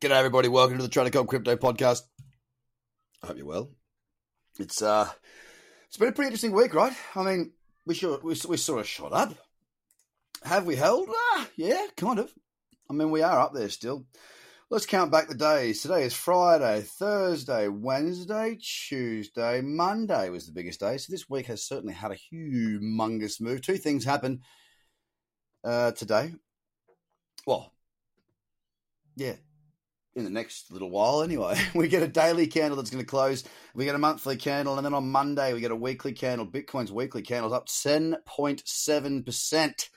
G'day, everybody. Welcome to the Trader Crypto Podcast. I hope you're well. It's uh, it's been a pretty interesting week, right? I mean, we sure we, we sort of shot up. Have we held? Ah, yeah, kind of. I mean, we are up there still. Let's count back the days. Today is Friday, Thursday, Wednesday, Tuesday, Monday was the biggest day. So this week has certainly had a humongous move. Two things happened uh, today. Well, yeah, in the next little while anyway. We get a daily candle that's going to close. We get a monthly candle. And then on Monday, we get a weekly candle. Bitcoin's weekly candle's up 10.7%.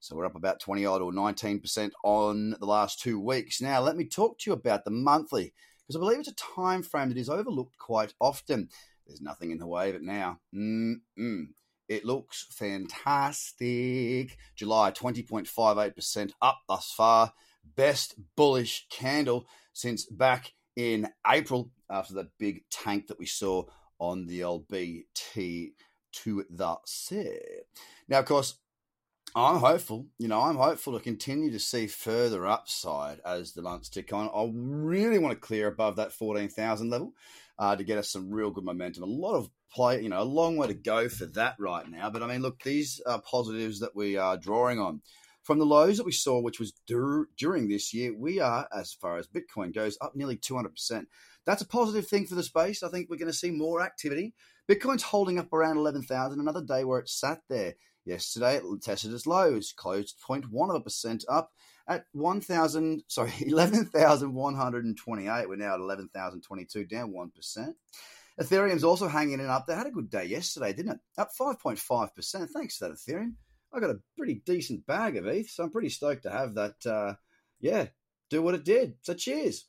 So we're up about 20 odd or 19% on the last two weeks. Now, let me talk to you about the monthly because I believe it's a time frame that is overlooked quite often. There's nothing in the way of it now. Mm-mm. It looks fantastic. July 20.58% up thus far best bullish candle since back in April after that big tank that we saw on the old BT to the set. Now, of course, I'm hopeful, you know, I'm hopeful to continue to see further upside as the months tick on. I really want to clear above that 14,000 level uh, to get us some real good momentum. A lot of play, you know, a long way to go for that right now. But I mean, look, these are positives that we are drawing on. From the lows that we saw, which was dur- during this year, we are, as far as Bitcoin goes, up nearly 200%. That's a positive thing for the space. I think we're going to see more activity. Bitcoin's holding up around 11,000, another day where it sat there. Yesterday, it tested its lows, closed 0.1 of a percent up at 1,000, sorry, 11,128. We're now at 11,022, down 1%. Ethereum's also hanging in up. They had a good day yesterday, didn't it? Up 5.5%. Thanks for that, Ethereum. I got a pretty decent bag of ETH, so I'm pretty stoked to have that. Uh, yeah, do what it did. So cheers.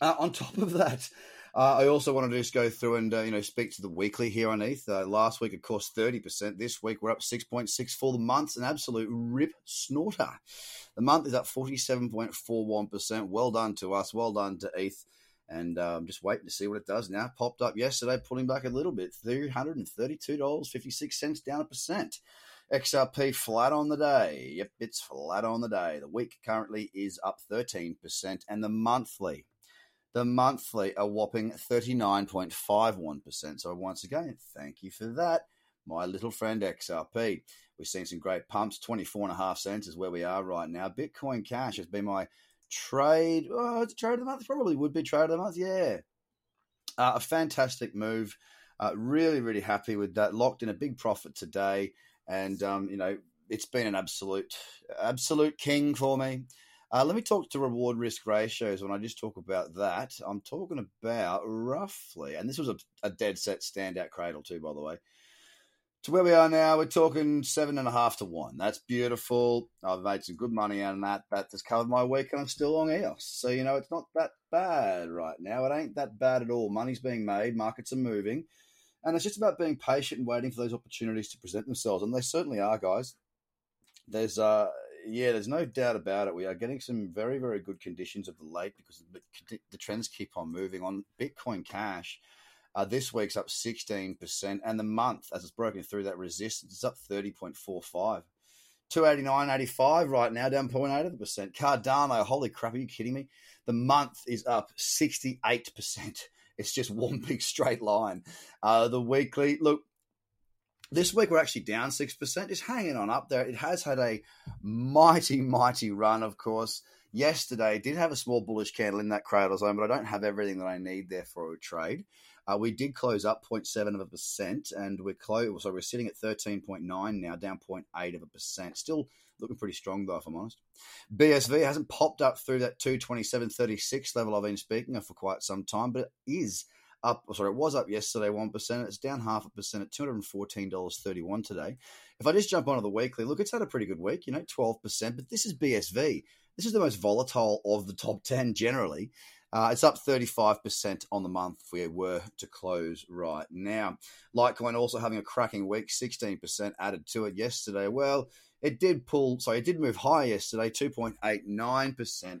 Uh, on top of that, uh, I also wanted to just go through and uh, you know speak to the weekly here on ETH. Uh, last week, of course, thirty percent. This week, we're up six point six for the month. An absolute rip snorter. The month is up forty seven point four one percent. Well done to us. Well done to ETH. And I'm um, just waiting to see what it does now. Popped up yesterday, pulling back a little bit. Three hundred and thirty-two dollars fifty-six cents, down a percent. XRP flat on the day. Yep, it's flat on the day. The week currently is up 13%, and the monthly, the monthly, a whopping 39.51%. So once again, thank you for that, my little friend XRP. We've seen some great pumps. 24 cents is where we are right now. Bitcoin Cash has been my trade. Oh, it's a trade of the month. Probably would be trade of the month. Yeah. Uh, a fantastic move. Uh, really, really happy with that. Locked in a big profit today and um, you know it's been an absolute absolute king for me. Uh, let me talk to reward risk ratios. When I just talk about that, I'm talking about roughly, and this was a, a dead set standout cradle too, by the way. To where we are now, we're talking seven and a half to one. That's beautiful. I've made some good money out of that. That has covered my week, and I'm still long EOS. So you know, it's not that bad right now. It ain't that bad at all. Money's being made, markets are moving. And it's just about being patient and waiting for those opportunities to present themselves. And they certainly are, guys. There's, uh, yeah, there's no doubt about it. We are getting some very, very good conditions of the late because the trends keep on moving. On Bitcoin Cash, uh, this week's up 16%, and the month, as it's broken through that resistance, is up 30.45. 289.85 right now, down 0.8 of the percent. Cardano, holy crap, are you kidding me? The month is up 68%. It's just one big straight line. Uh, the weekly, look, this week we're actually down 6%, just hanging on up there. It has had a mighty, mighty run, of course. Yesterday did have a small bullish candle in that cradle zone, but I don't have everything that I need there for a trade. Uh, we did close up 0.7 of a percent, and we're close. So we're sitting at 13.9 now, down 0.8 of a percent. Still looking pretty strong though, if I'm honest. BSV hasn't popped up through that 227.36 level I've been speaking of for quite some time, but it is up. Sorry, it was up yesterday one percent. It's down half a percent at two hundred and fourteen dollars thirty one today. If I just jump onto the weekly, look, it's had a pretty good week. You know, twelve percent. But this is BSV. This is the most volatile of the top ten generally. Uh, it's up 35% on the month if we were to close right now. Litecoin also having a cracking week, 16% added to it yesterday. Well, it did pull, sorry, it did move high yesterday, 2.89%,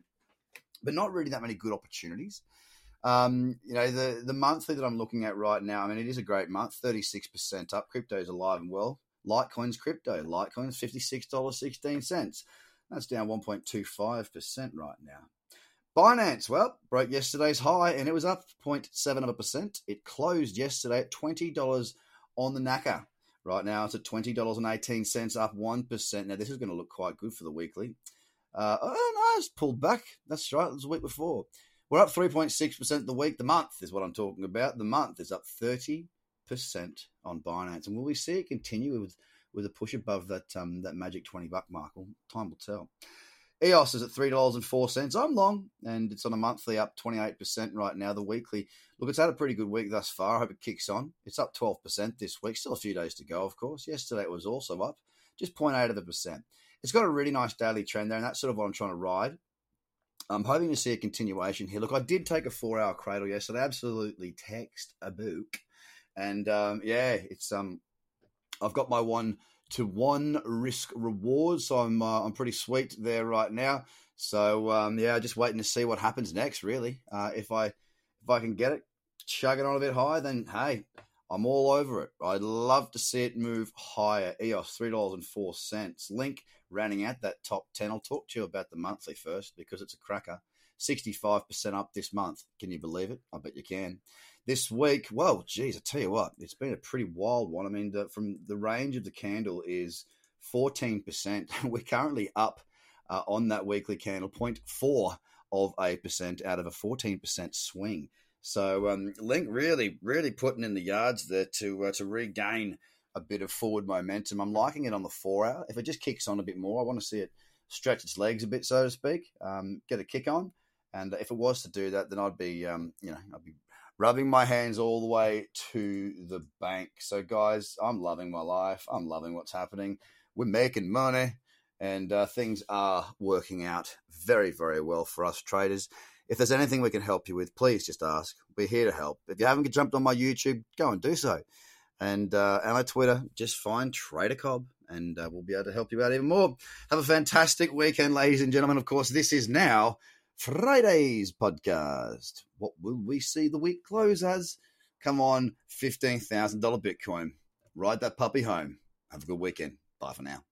but not really that many good opportunities. Um, you know, the, the monthly that I'm looking at right now, I mean, it is a great month, 36% up. Crypto is alive and well. Litecoin's crypto. Litecoin's $56.16. That's down 1.25% right now. Binance, well, broke yesterday's high and it was up 0.7 of a percent. It closed yesterday at $20 on the NACA. Right now it's at $20.18, up 1%. Now this is going to look quite good for the weekly. Uh, oh, no, it's pulled back. That's right, it was the week before. We're up 3.6% the week. The month is what I'm talking about. The month is up 30% on Binance. And will we see it continue with, with a push above that um, that magic 20 buck mark? Well, time will tell. EOS is at $3.04. I'm long, and it's on a monthly up 28% right now. The weekly, look, it's had a pretty good week thus far. I hope it kicks on. It's up 12% this week. Still a few days to go, of course. Yesterday it was also up, just 0.8 of a percent. It's got a really nice daily trend there, and that's sort of what I'm trying to ride. I'm hoping to see a continuation here. Look, I did take a four hour cradle yesterday. Absolutely text a book. And um, yeah, it's um, I've got my one to one risk reward. So I'm uh, I'm pretty sweet there right now. So um, yeah, just waiting to see what happens next. Really, uh, if I if I can get it chugging on a bit higher, then hey, I'm all over it. I'd love to see it move higher. EOS three dollars and four cents. Link rounding out that top ten. I'll talk to you about the monthly first because it's a cracker. 65% up this month. Can you believe it? I bet you can this week, well, geez, I tell you what, it's been a pretty wild one. I mean, the, from the range of the candle is 14%. We're currently up uh, on that weekly candle, 0.4 of a percent out of a 14% swing. So um, Link really, really putting in the yards there to uh, to regain a bit of forward momentum. I'm liking it on the four hour. If it just kicks on a bit more, I want to see it stretch its legs a bit, so to speak, um, get a kick on. And if it was to do that, then I'd be, um, you know, I'd be rubbing my hands all the way to the bank. So, guys, I'm loving my life. I'm loving what's happening. We're making money, and uh, things are working out very, very well for us traders. If there's anything we can help you with, please just ask. We're here to help. If you haven't jumped on my YouTube, go and do so. And uh, and Twitter, just find Trader Cobb, and uh, we'll be able to help you out even more. Have a fantastic weekend, ladies and gentlemen. Of course, this is now Friday's podcast. What will we see the week close as? Come on, $15,000 Bitcoin. Ride that puppy home. Have a good weekend. Bye for now.